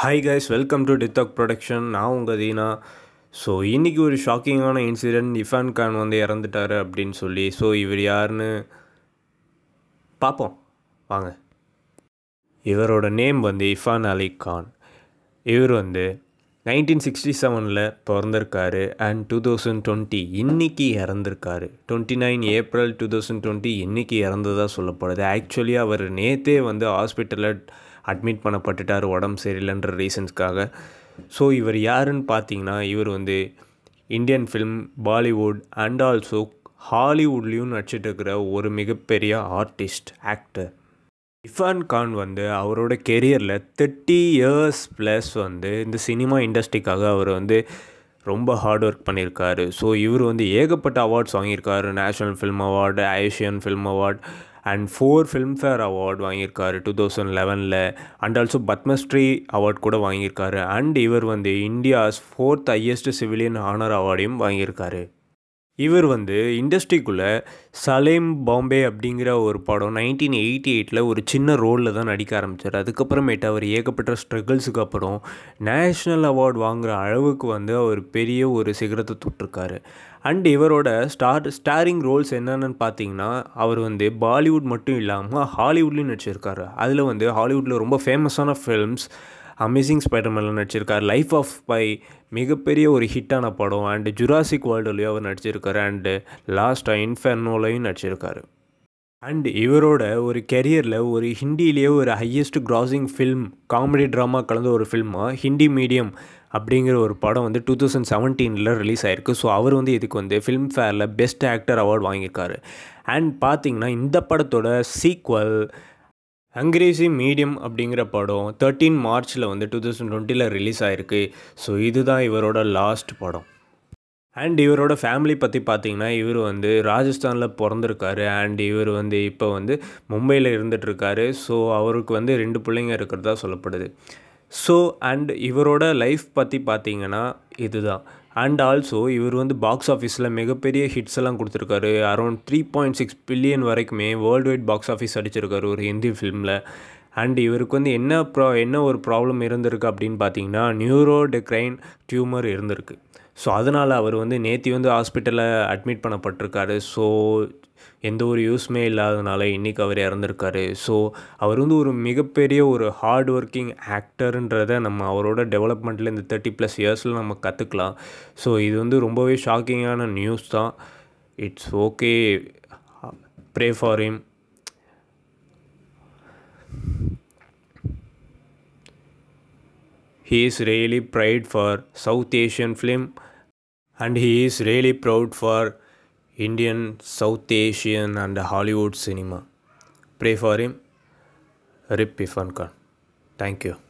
Hi guys welcome to டித்தாக் production நான் உங்கள் தீனா. ஸோ இன்றைக்கி ஒரு ஷாக்கிங்கான இன்சிடெண்ட் இஃபான் கான் வந்து இறந்துட்டாரு அப்படின்னு சொல்லி. ஸோ இவர் யாருன்னு பார்ப்போம் வாங்க. இவரோட நேம் வந்து இஃபான் அலி கான் இவர் வந்து நைன்டீன் சிக்ஸ்டி செவனில் பிறந்திருக்காரு அண்ட் டூ தௌசண்ட் டுவெண்ட்டி இன்றைக்கி இறந்துருக்காரு. Twenty nine April two thousand twenty இன்றைக்கி இறந்ததாக சொல்லப்படுது. ஆக்சுவலி அவர் நேத்தே வந்து ஹாஸ்பிட்டலில் அட்மிட் பண்ணப்பட்டுட்டார் உடம்பு சரியில்லைன்ற ரீசன்ஸ்க்காக ஸோ இவர் யாருன்னு பார்த்தீங்கன்னா இவர் வந்து Indian film Bollywood and also ஹாலிவுட்லேயும் நடிச்சிட்டு இருக்கிற ஒரு மிகப்பெரிய ஆர்டிஸ்ட் ஆக்டர் இஃபான் கான் வந்து அவரோட கெரியரில் தேர்ட்டி இயர்ஸ் ப்ளஸ் வந்து இந்த சினிமா இண்டஸ்ட்ரிக்காக அவர் வந்து ரொம்ப ஹார்ட் ஒர்க் பண்ணியிருக்காரு. ஸோ இவர் வந்து ஏகப்பட்ட அவார்ட்ஸ் வாங்கியிருக்காரு. National film award Asian film award and four filmfare award வாங்கியிருக்காரு டூ தௌசண்ட் லெவனில் அண்ட் ஆல்சோ பத்மஸ்ரீ அவார்ட் கூட வாங்கியிருக்காரு. அண்ட் இவர் வந்து India's fourth highest civilian honour அவார்டையும் வாங்கியிருக்காரு. இவர் வந்து இண்டஸ்ட்ரிக்குள்ளே சலேம் பாம்பே அப்படிங்கிற ஒரு படம் நைன்டீன் எயிட்டி எயிட்டில் ஒரு சின்ன ரோலில் தான் நடிக்க ஆரம்பித்தார் அதுக்கப்புறமேட்டு அவர் ஏகப்பட்ட ஸ்ட்ரகிள்ஸுக்கு அப்புறம் நேஷ்னல் அவார்டு வாங்குகிற அளவுக்கு வந்து அவர் பெரிய ஒரு சிகரத்தை தொட்டிருக்காரு. அண்ட் இவரோட ஸ்டார் ஸ்டாரிங் ரோல்ஸ் என்னென்னு பார்த்தீங்கன்னா அவர் வந்து பாலிவுட் மட்டும் இல்லாமல் ஹாலிவுட்லேயும் நடிச்சிருக்காரு. அதில் வந்து ஹாலிவுட்டில் ரொம்ப ஃபேமஸான ஃபில்ம்ஸ் அமேசிங் ஸ்பைடர்மேனில் நடிச்சிருக்கார். லைஃப் ஆஃப் பை மிகப்பெரிய ஒரு ஹிட்டான படம். அண்டு ஜுராசிக் வேர்ல்டுலேயும் அவர் நடிச்சிருக்காரு. அண்டு லாஸ்ட்டாக இன்ஃபெர்னோலையும் நடிச்சிருக்காரு. அண்ட் இவரோட ஒரு கெரியரில் ஒரு ஹிந்திலேயே ஒரு highest grossing film comedy drama கலந்த ஒரு ஃபில்மாக ஹிந்தி மீடியம் அப்படிங்கிற ஒரு படம் வந்து டூ தௌசண்ட் செவன்டீனில் ரிலீஸ் ஆயிருக்கு. ஸோ அவர் வந்து இதுக்கு வந்து ஃபிலிம் ஃபேரில் பெஸ்ட் ஆக்டர் அவார்டு வாங்கியிருக்காரு. அண்ட் பார்த்தீங்கன்னா இந்த படத்தோட சீக்வல் ஹங்கிரேசி மீடியம் அப்படிங்கிற படம் தேர்ட்டீன் மார்ச்சில் வந்து டூ தௌசண்ட் டுவெண்ட்டியில் ரிலீஸ் ஆகிருக்கு ஸோ இதுதான் இவரோட லாஸ்ட் படம். அண்ட் இவரோட ஃபேமிலி பற்றி பார்த்தீங்கன்னா இவர் வந்து ராஜஸ்தானில் பிறந்திருக்காரு. அண்ட் இவர் வந்து இப்போ வந்து மும்பையில் இருந்துகிட்ருக்காரு ஸோ அவருக்கு வந்து ரெண்டு பிள்ளைங்க இருக்கிறதா சொல்லப்படுது. ஸோ அண்ட் இவரோட லைஃப் பற்றி பார்த்தீங்கன்னா இதுதான். அண்ட் ஆல்சோ இவர் வந்து பாக்ஸ் ஆஃபீஸில் மிகப்பெரிய ஹிட்ஸ் எல்லாம் கொடுத்துருக்காரு. Around three point six billion வரைக்குமே வேர்ல்டு வைட் பாக்ஸ் ஆஃபீஸ் அடிச்சிருக்காரு ஒரு ஹிந்தி ஃபிலிமில் அண்ட் இவருக்கு வந்து என்ன ப்ரா என்ன ஒரு ப்ராப்ளம் இருந்திருக்கு அப்படின்னு பார்த்தீங்கன்னா நியூரோ டெக்ரைன் டியூமர் இருந்திருக்கு. ஸோ அதனால் அவர் வந்து நேற்று வந்து ஹாஸ்பிட்டலில் அட்மிட் பண்ணப்பட்டிருக்காரு. ஸோ எந்த ஒரு யூஸ்மே இல்லாதனால இன்றைக்கி அவர் இறந்துருக்காரு. ஸோ அவர் வந்து ஒரு மிகப்பெரிய ஒரு ஹார்ட் ஒர்க்கிங் ஆக்டருன்றதை நம்ம அவரோட டெவலப்மெண்ட்டில் இந்த தேர்ட்டி ப்ளஸ் இயர்ஸில் நம்ம கற்றுக்கலாம் ஸோ இது வந்து ரொம்பவே ஷாக்கிங்கான நியூஸ் தான். It's okay pray for him he is really proud for South Asian film and he is really proud for Indian, South Asian and Hollywood cinema. Pray for him. Rip Ifan Khan. Thank you.